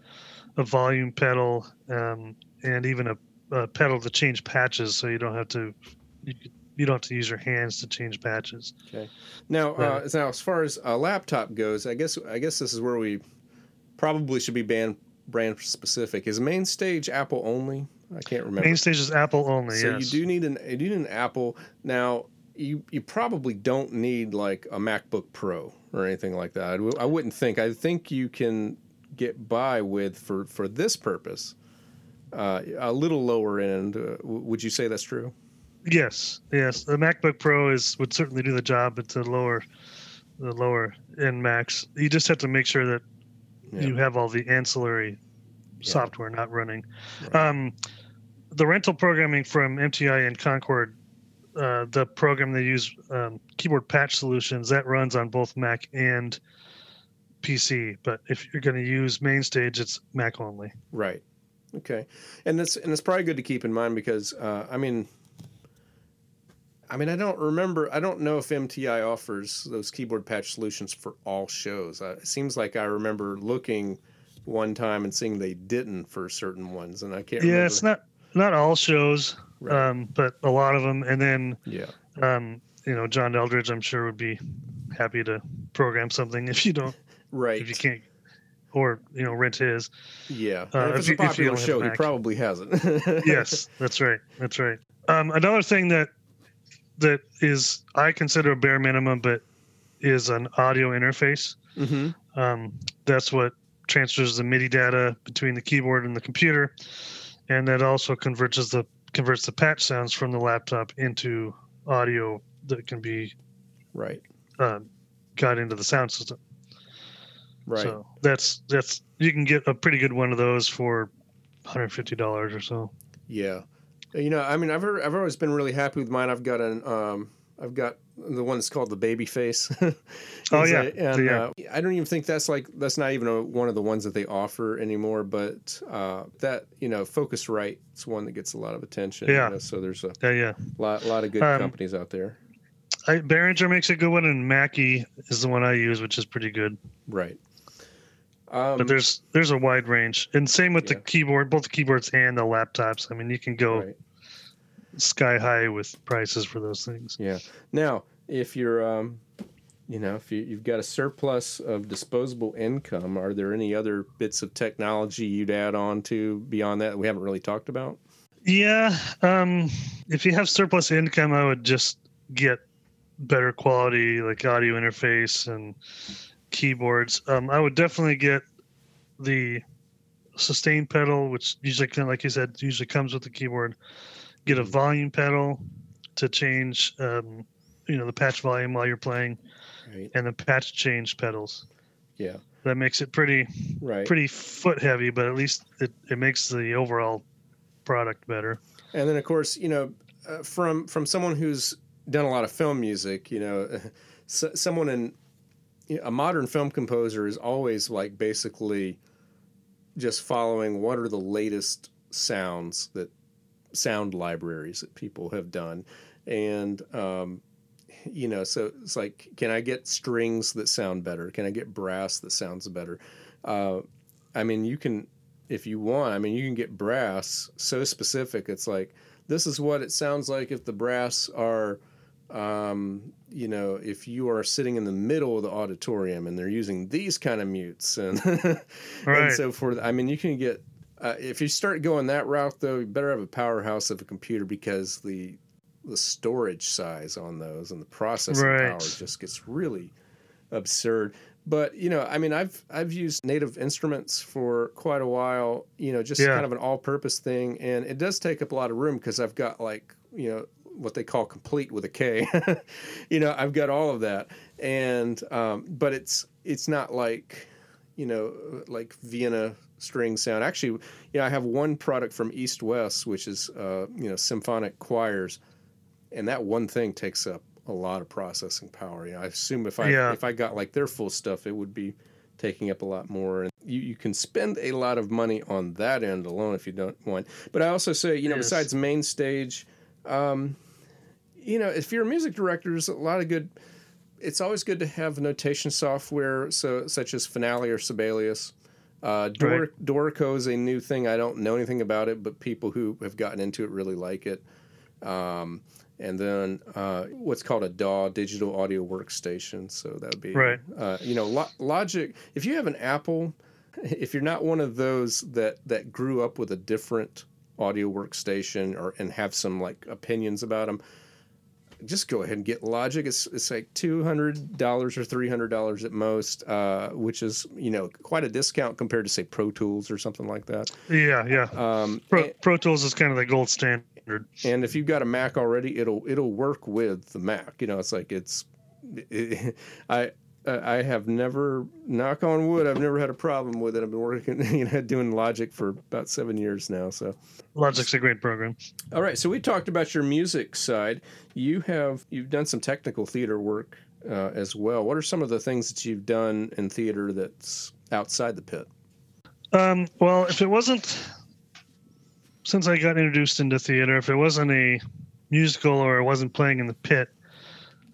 a volume pedal, um, and even a, a pedal to change patches, so you don't have to you, you don't have to use your hands to change patches. Okay. Now, uh, now as far as a laptop goes, I guess I guess this is where we probably should be brand brand specific. Is main stage Apple only? I can't remember. Main stage is Apple only. so yes. you do need an you need an Apple. Now you you probably don't need like a MacBook Pro or anything like that. I, w- I wouldn't think. I think you can get by with for for this purpose. Uh, a little lower end. Uh, would you say that's true? Yes, yes. The MacBook Pro is would certainly do the job at the lower, the lower end Macs. You just have to make sure that Yeah. you have all the ancillary Yeah. software not running. Right. Um, the rental programming from MTI and Concord, uh, the program they use, um, Keyboard Patch Solutions, that runs on both Mac and PC. But if you're going to use MainStage, it's Mac only. Right. Okay. And that's and it's probably good to keep in mind because uh, I mean, I mean I don't remember. I don't know if MTI offers those keyboard patch solutions for all shows. Uh, it seems like I remember looking one time and seeing they didn't for certain ones, and I can't. Yeah, remember. it's not not all shows, Right. um, but a lot of them. And then Yeah. um, you know, John Eldridge, I'm sure would be happy to program something if you don't, Right. if you can't, or you know, rent his. Yeah. Uh, if if it's you- a popular show, he probably hasn't. yes, that's right. That's right. Um, another thing that that is I consider a bare minimum, but is an audio interface. hmm Um, that's what transfers the MIDI data between the keyboard and the computer, and that also converts the converts the patch sounds from the laptop into audio that can be Right. uh, got into the sound system. Right. So that's that's you can get a pretty good one of those for $150 or so. Yeah, you know, I mean, I've heard, I've always been really happy with mine. I've got an um, I've got the one that's called the baby face. Oh, yeah. a- and Yeah. uh, I don't even think that's like that's not even a, one of the ones that they offer anymore. But uh, that you know, Focusrite is one that gets a lot of attention. you Yeah. know, so there's a Yeah, yeah. lot lot of good Um, companies out there. I, Behringer makes a good one, and Mackie is the one I use, which is pretty good. Right. Um, But there's there's a wide range, and same with Yeah. the keyboard, both the keyboards and the laptops. I mean, you can go right. Sky high with prices for those things. Yeah. Now, if you're, um, you know, if you, you've got a surplus of disposable income, are there any other bits of technology you'd add on to beyond that we haven't really talked about? Yeah, um, if you have surplus income, I would just get better quality like audio interface and keyboards. Um, I would definitely get the sustain pedal, which usually, like you said, usually comes with the keyboard. Get a Mhm. volume pedal to change, um, you know, the patch volume while you're playing, Right. and the patch change pedals. Yeah. That makes it pretty Right. pretty foot heavy, but at least it, it makes the overall product better. And then, of course, you know, uh, from from someone who's done a lot of film music, you know, s someone in you know, a modern film composer is always like basically just following what are the latest sounds that sound libraries that people have done, and um, you know, so it's like, can I get strings that sound better? Can I get brass that sounds better? Uh, I mean, you can if you want. I mean, you can get brass so specific. It's like this is what it sounds like if the brass are, um, you know, if you are sitting in the middle of the auditorium and they're using these kind of mutes and and so forth. I mean, you can get uh, if you start going that route though, you better have a powerhouse of a computer because the the storage size on those and the processing Right. power just gets really absurd. But you know, I mean, I've I've used native instruments for quite a while. You know, just Yeah. kind of an all-purpose thing, and it does take up a lot of room because I've got like you know what they call Komplete with a K. you know, I've got all of that, and um, but it's it's not like you know like Vienna string sound. Actually, you know, I have one product from East West, which is uh, you know symphonic choirs, and that one thing takes up a lot of processing power. You know, I assume if I Yeah. if I got like their full stuff, it would be taking up a lot more. And you, you can spend a lot of money on that end alone if you don't want. But I also say, you know, Yes. besides main stage, um, you know, if you're a music director, there's a lot of good. It's always good to have notation software, so such as Finale or Sibelius. Uh, Dor- Right. Dorico is a new thing. I don't know anything about it, but people who have gotten into it really like it. Um, and then uh, what's called a DAW, digital audio workstation. So that would be Right. Uh, you know, Lo- Logic. If you have an Apple, if you're not one of those that that grew up with a different audio workstation or and have some like opinions about them, just go ahead and get Logic. It's it's like two hundred dollars or three hundred dollars at most, uh, which is you know quite a discount compared to say Pro Tools or something like that. Yeah, yeah. Um, Pro, and, Pro Tools is kind of the gold standard. and if you've got a Mac already, it'll it'll work with the Mac. You know, it's like it's. I I have never, knock on wood, I've never had a problem with it. I've been working, you know, doing Logic for about seven years now. So, Logic's a great program. all right. So we talked about your music side. You have you've done some technical theater work uh, as well. What are some of the things that you've done in theater that's outside the pit? Um, well, if it wasn't since I got introduced into theater, if it wasn't a musical or I wasn't playing in the pit,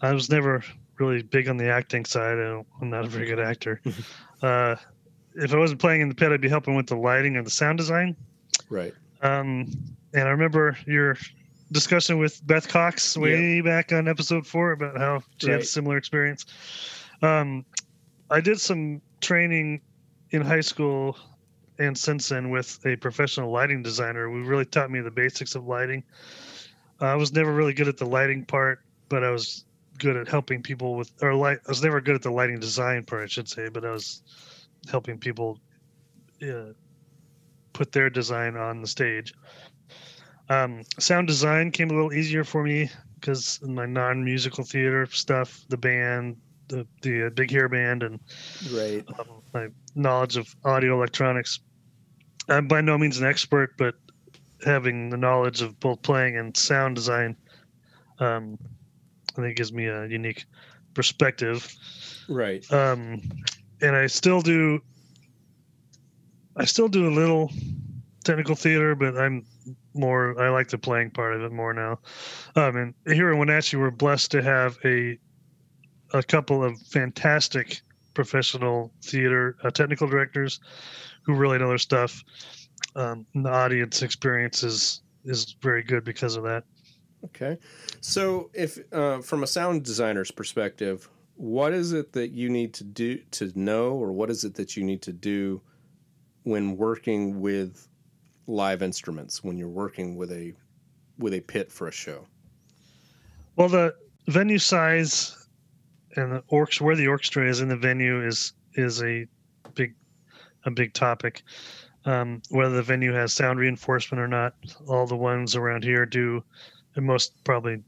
I was never really big on the acting side. I'm not a very good actor. uh, if I wasn't playing in the pit, I'd be helping with the lighting and the sound design. Right. Um, and I remember your discussion with Beth Cox way back on episode four about how she had a similar experience. Um, I did some training in high school and since then with a professional lighting designer who really taught me the basics of lighting. I was never really good at the lighting part, but I was good at helping people with or light. I was never good at the lighting design part, I should say, but I was helping people uh, put their design on the stage. Um, sound design came a little easier for me because my non-musical theater stuff, the band, the the uh, big hair band, and Right. um, my knowledge of audio electronics. I'm by no means an expert, but having the knowledge of both playing and sound design, um, I think gives me a unique perspective. Right. Um, and I still do. I still do a little technical theater, but I'm more. I like the playing part of it more now. Um, and here in Wenatchee, we're blessed to have a a couple of fantastic professional theater uh, technical directors who really know their stuff. Um, and the audience experience is is very good because of that. Okay. So, if uh, from a sound designer's perspective, what is it that you need to do to know, or what is it that you need to do when working with live instruments? When you're working with a with a pit for a show? Well, the venue size and the orchestra, where the orchestra is in the venue, is is a big a big topic. Um, whether the venue has sound reinforcement or not, all the ones around here do, and most probably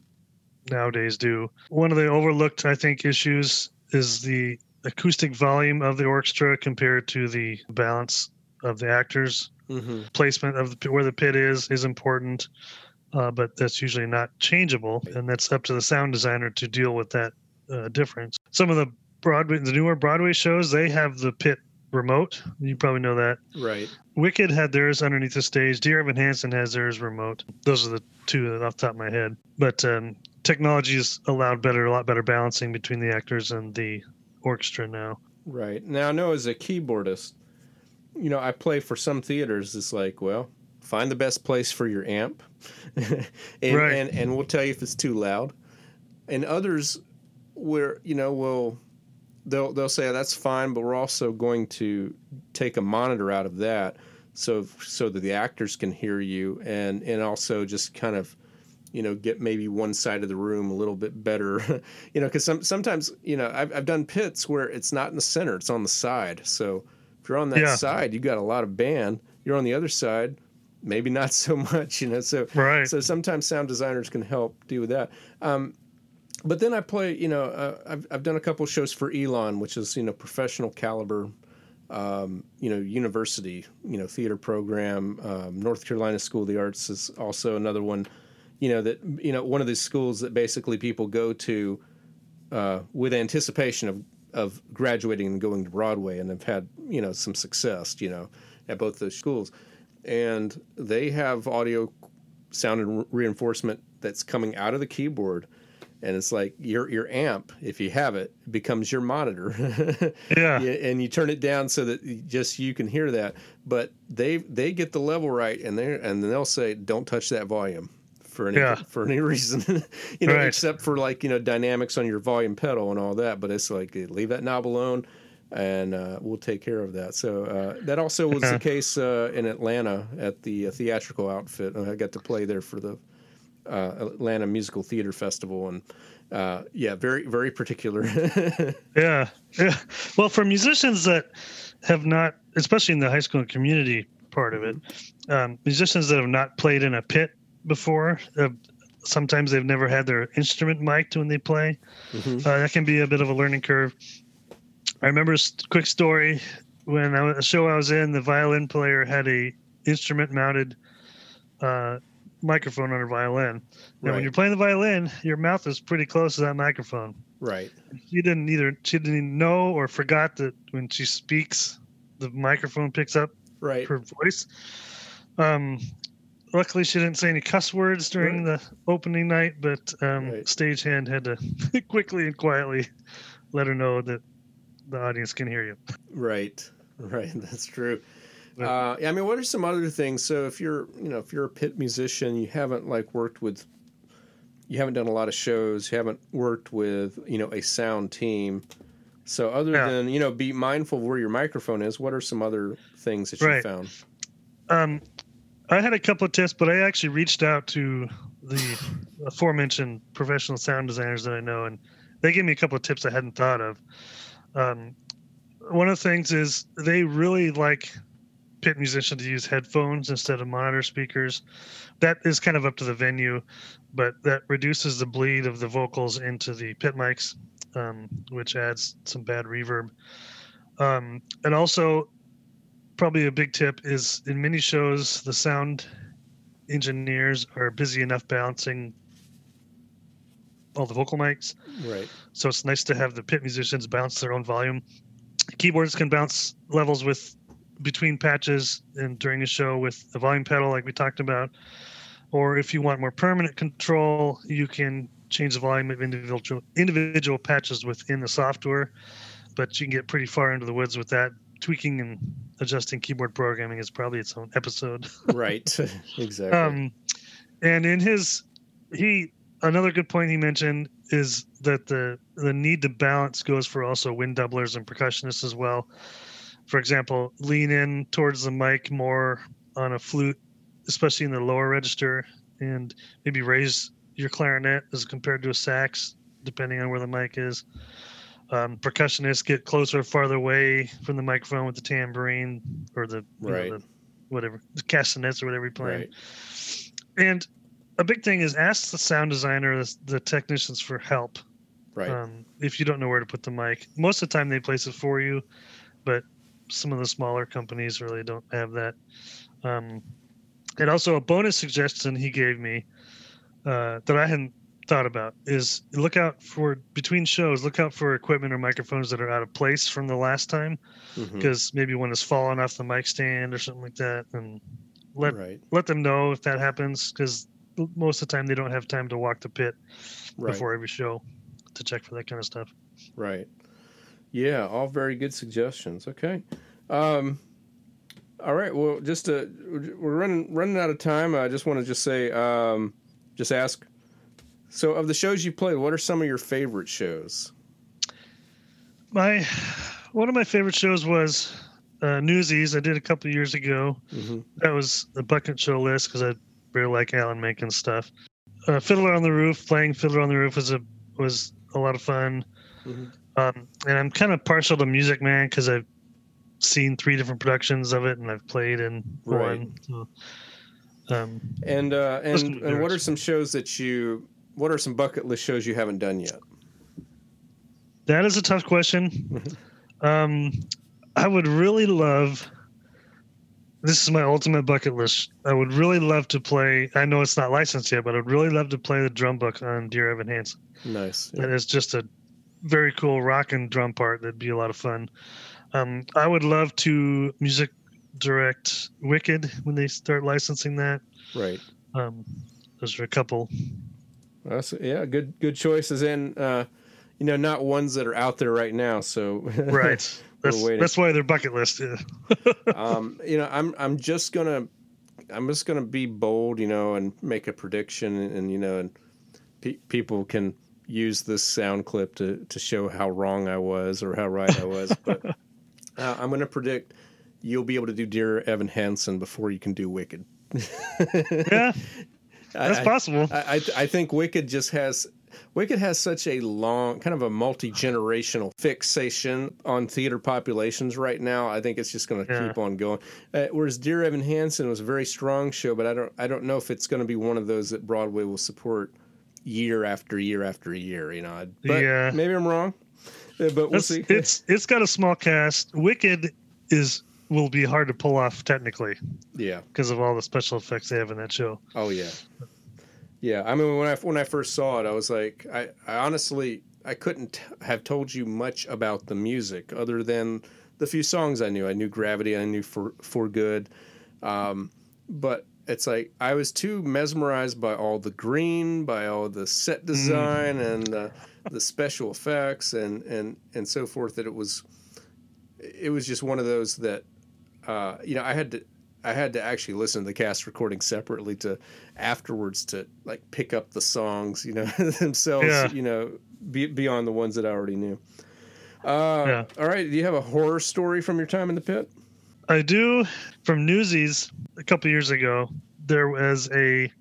nowadays do. One of the overlooked, I think, issues is the acoustic volume of the orchestra compared to the balance of the actors Mm-hmm. placement of the, where the pit is is important, uh, but that's usually not changeable, and that's up to the sound designer to deal with that uh, difference. Some of the Broadway, the newer Broadway shows, they have the pit remote. You probably know that. Right. Wicked had theirs underneath the stage. Dear Evan Hansen has theirs remote. Those are the two off the top of my head. But um, technology has allowed better, a lot better balancing between the actors and the orchestra now. Right. Now, I know as a keyboardist, you know, I play for some theaters. It's like, well, find the best place for your amp, and, Right. and and we'll tell you if it's too loud. And others, where you know, will they'll they'll say that's fine, but we're also going to take a monitor out of that, so so that the actors can hear you, and and also just kind of you know get maybe one side of the room a little bit better you know because some, sometimes you know I've, I've done pits where it's not in the center it's on the side so if you're on that Yeah. side you got a lot of band you're on the other side maybe not so much you know so Right. so sometimes sound designers can help deal with that um, but then I play you know uh, I've, I've done a couple shows for Elon which is you know professional caliber um, you know, university, you know, theater program. Um, North Carolina School of the Arts is also another one. You know that you know one of these schools that basically people go to uh, with anticipation of of graduating and going to Broadway, and have had you know some success. You know, at both those schools, and they have audio sound and reinforcement that's coming out of the keyboard. And it's like your your amp, if you have it, becomes your monitor. Yeah. Yeah, and you turn it down so that just you can hear that. But they they get the level right, and they and then they'll say, "Don't touch that volume." For any Yeah. for any reason, you know, Right. except for like you know dynamics on your volume pedal and all that. But it's like leave that knob alone, and uh, we'll take care of that. So uh, that also was the case uh, in Atlanta at the uh, theatrical outfit. I got to play there for the uh, Atlanta Musical Theater Festival, and uh, yeah, very very particular. yeah, yeah. Well, for musicians that have not, especially in the high school community part of it, um, musicians that have not played in a pit before, uh, sometimes they've never had their instrument mic'd when they play. Mm-hmm. Uh, that can be a bit of a learning curve. I remember a quick story when I a show I was in, the violin player had a instrument mounted uh, microphone on her violin. And right. when you're playing the violin, your mouth is pretty close to that microphone. Right. She didn't either. She didn't know or forgot that when she speaks, the microphone picks up right her voice. Um, luckily, she didn't say any cuss words during right. the opening night, but um, right. stagehand had to quickly and quietly let her know that the audience can hear you. Right. Right. That's true. Uh, I mean, what are some other things? So if you're, you know, if you're a pit musician, you haven't like worked with, you haven't done a lot of shows, you haven't worked with, you know, a sound team. So other yeah. than you know, be mindful of where your microphone is. What are some other things that you right. found? Um, I had a couple of tips, but I actually reached out to the aforementioned professional sound designers that I know, and they gave me a couple of tips I hadn't thought of. Um, one of the things is they really like pit musician to use headphones instead of monitor speakers. That is kind of up to the venue, but that reduces the bleed of the vocals into the pit mics, um, which adds some bad reverb. Um, and also, probably a big tip is in many shows, the sound engineers are busy enough balancing all the vocal mics. Right. So it's nice to have the pit musicians bounce their own volume. Keyboards can bounce levels with between patches and during a show with the volume pedal, like we talked about. Or if you want more permanent control, you can change the volume of individual individual patches within the software. But you can get pretty far into the woods with that. Tweaking and adjusting keyboard programming is probably its own episode. right. exactly. Um, and in his, he another good point he mentioned is that the the need to balance goes for also wind doublers and percussionists as well for example, lean in towards the mic more on a flute, especially in the lower register, and maybe raise your clarinet as compared to a sax, depending on where the mic is. Um, percussionists get closer or farther away from the microphone with the tambourine or the, right. Know, the whatever, the castanets or whatever you're playing. Right. And a big thing is ask the sound designer, the, the technicians for help. Right. Um, if you don't know where to put the mic, most of the time they place it for you, but some of the smaller companies really don't have that. Um, and also a bonus suggestion he gave me uh, that I hadn't thought about is look out for between shows look out for equipment or microphones that are out of place from the last time because mm-hmm. maybe one has fallen off the mic stand or something like that and let right. let them know if that happens because most of the time they don't have time to walk the pit right. before every show to check for that kind of stuff right yeah, all very good suggestions. Okay. Um, all right. Well, just uh, we're running running out of time. I just want to just say, um, just ask. So, of the shows you played, what are some of your favorite shows? My one of my favorite shows was uh, Newsies. I did a couple years ago. Mm-hmm. That was the bucket show list because I really like Alan Menken stuff. Uh, Fiddler on the Roof, playing Fiddler on the Roof was a was a lot of fun. Mm-hmm. Um, and I'm kind of partial to Music Man because I've seen three different productions of it and I've played in right. one. So, um, and uh, and and what are some shows that you? What are some bucket list shows you haven't done yet? That is a tough question. um, I would really love. This is my ultimate bucket list. I would really love to play. I know it's not licensed yet, but I'd really love to play the drum book on Dear Evan Hansen. Nice. Yeah. And it's just a very cool rock and drum part. That'd be a lot of fun. Um, I would love to music direct Wicked when they start licensing that. Right. Um, those are a couple. That's yeah, good good choices, and uh, you know, not ones that are out there right now. So right. That's, that's why they're bucket list. Yeah. um, you know, I'm I'm just gonna I'm just gonna be bold, you know, and make a prediction, and, and you know, and pe- people can use this sound clip to to show how wrong I was or how right I was. But uh, I'm going to predict you'll be able to do Dear Evan Hansen before you can do Wicked. yeah. That's I, possible. I, I I think Wicked just has Wicked has such a long, kind of a multi generational fixation on theater populations right now. I think it's just going to Yeah. keep on going. Uh, whereas Dear Evan Hansen was a very strong show, but I don't I don't know if it's going to be one of those that Broadway will support year after year after year. You know, but Yeah. maybe I'm wrong. Uh, but we'll It's, see. it's it's got a small cast. Wicked is will be hard to pull off technically yeah. because of all the special effects they have in that show. Oh yeah, yeah. I mean, when I when I first saw it, I was like, I, I honestly I couldn't have told you much about the music other than the few songs I knew. I knew Gravity, I knew For For Good, um, but it's like I was too mesmerized by all the green, by all the set design and uh, the special effects and and and so forth that it was it was just one of those that uh, you know I had to I had to actually listen to the cast recording separately to afterwards to like pick up the songs you know themselves Yeah. you know be, beyond the ones that I already knew. Uh, Yeah. All right. Do you have a horror story from your time in the pit? I do from Newsies a couple years ago. There was a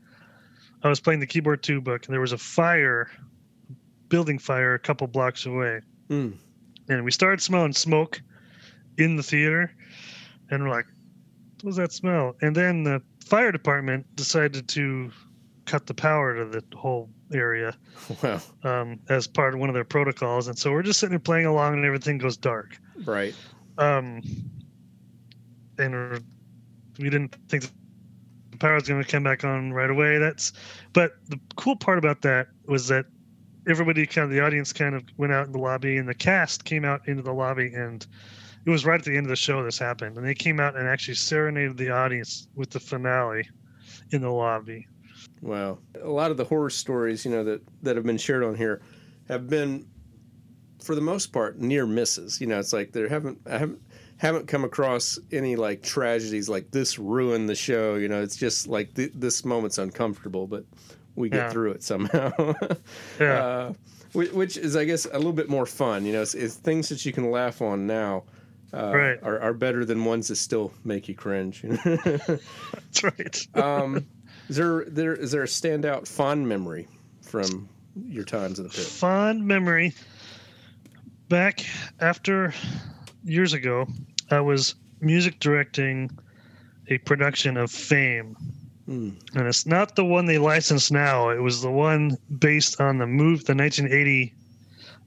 I was playing the keyboard two book and there was a fire, building fire a couple blocks away. Mm. And we started smelling smoke in the theater and we're like, what was that smell? And then the fire department decided to cut the power to the whole area Wow. um, as part of one of their protocols. And so we're just sitting there playing along and everything goes dark. Right. Um, and we're- we didn't think the power was going to come back on right away. That's, but the cool part about that was that everybody kind of the audience kind of went out in the lobby and the cast came out into the lobby and it was right at the end of the show this happened and they came out and actually serenaded the audience with the finale in the lobby. Wow. A lot of the horror stories, you know, that, that have been shared on here have been, for the most part, near misses. You know, it's like there haven't, I haven't, haven't come across any like tragedies like this ruined the show. You know, it's just like th- this moment's uncomfortable, but we get Yeah. through it somehow. Yeah. Uh, which, which is, I guess, a little bit more fun. You know, it's, it's things that you can laugh on now. Uh, Right. are, are better than ones that still make you cringe. That's right. um, is there there is there a standout fond memory from your times in the pit? fond memory back after years ago i was music directing a production of fame Hmm. and it's not the one they license now it was the one based on the move the 1980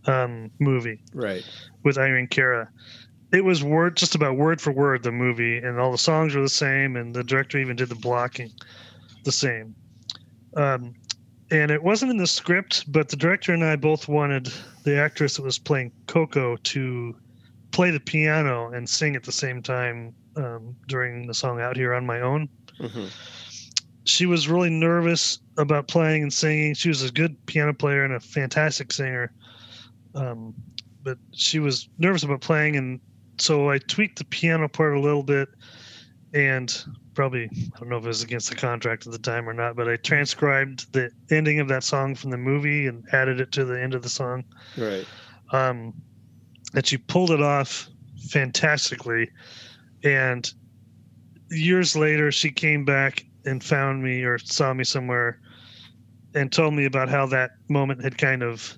um, movie Right. with irene cara it was word just about word for word the movie and all the songs were the same and the director even did the blocking the same um, and it wasn't in the script but the director and i both wanted the actress that was playing coco to play the piano and sing at the same time um, during the song out here on my own hmm she was really nervous about playing and singing. She was a good piano player and a fantastic singer, um, but she was nervous about playing, and so I tweaked the piano part a little bit, and probably I don't know if it was against the contract at the time or not, but I transcribed the ending of that song from the movie and added it to the end of the song. Right. Um, and she pulled it off fantastically, and years later she came back and found me or saw me somewhere and told me about how that moment had kind of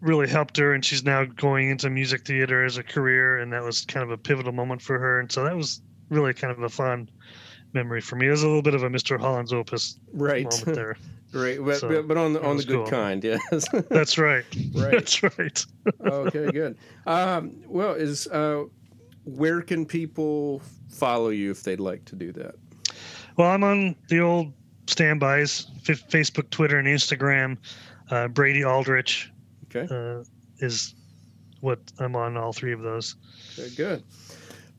really helped her. And she's now going into music theater as a career. And that was kind of a pivotal moment for her. And so that was really kind of a fun memory for me it was a little bit of a mr holland's opus Right. moment there right. But, So, but, on the on the good cool. kind, yes. that's right Right. that's right okay. Good. Um, well, is uh, where can people follow you if they'd like to do that? Well, I'm on the old standbys F- Facebook, Twitter, and Instagram. Uh, Brady Aldrich Okay. uh, is what I'm on all three of those. Okay, good.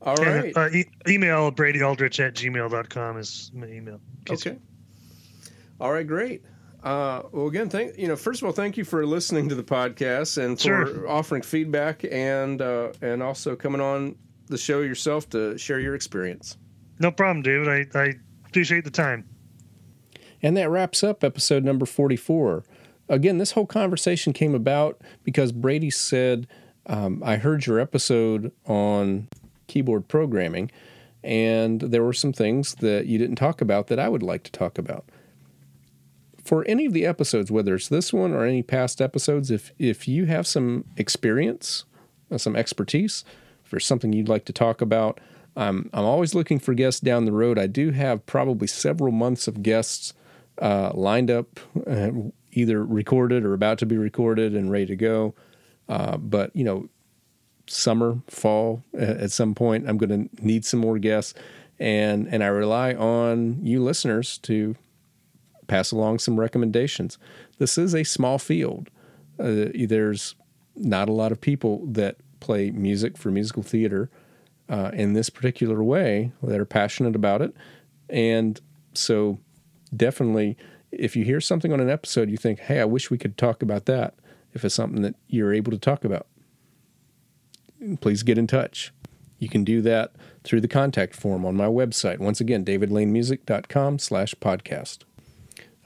All And, right. uh, e- email bradyaldrich at gmail.com is my email. in case- Okay. All right, great. Uh, well, again, thank you know. First of all, thank you for listening to the podcast and for Sure. offering feedback and uh, and also coming on the show yourself to share your experience. No problem, David. I, I appreciate the time. And that wraps up episode number 44. Again, this whole conversation came about because Brady said, um, I heard your episode on keyboard programming, and there were some things that you didn't talk about that I would like to talk about. for any of the episodes, whether it's this one or any past episodes, if if you have some experience, uh, some expertise, if there's something you'd like to talk about, I'm I'm always looking for guests down the road. I do have probably several months of guests uh, lined up, uh, either recorded or about to be recorded and ready to go. Uh, but you know, summer, fall, at some point, I'm going to need some more guests, and and I rely on you listeners to pass along some recommendations. This is a small field. Uh, there's not a lot of people that play music for musical theater uh, in this particular way that are passionate about it, and so definitely, if you hear something on an episode, you think, "Hey, I wish we could talk about that." If it's something that you're able to talk about, please get in touch. You can do that through the contact form on my website. Once again, davidlanemusic.com slash podcast.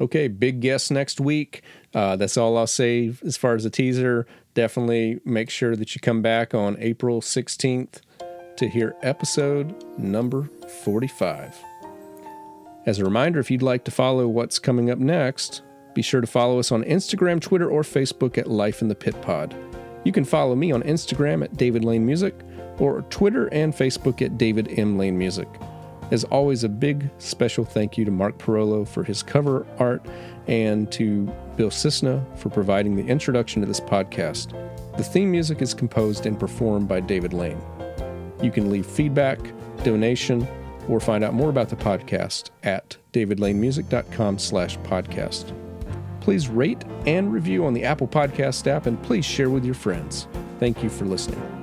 Okay, big guest next week. Uh, that's all I'll say as far as a teaser. Definitely make sure that you come back on April 16th to hear episode number 45. As a reminder, if you'd like to follow what's coming up next, be sure to follow us on Instagram, Twitter, or Facebook at Life in the Pit Pod. You can follow me on Instagram at David Lane Music or Twitter and Facebook at David M. Lane Music. As always, a big special thank you to Mark Parolo for his cover art and to Bill Cisna for providing the introduction to this podcast. The theme music is composed and performed by David Lane. You can leave feedback, donation, or find out more about the podcast at davidlanemusic.com slash podcast. Please rate and review on the Apple Podcast app and please share with your friends. Thank you for listening.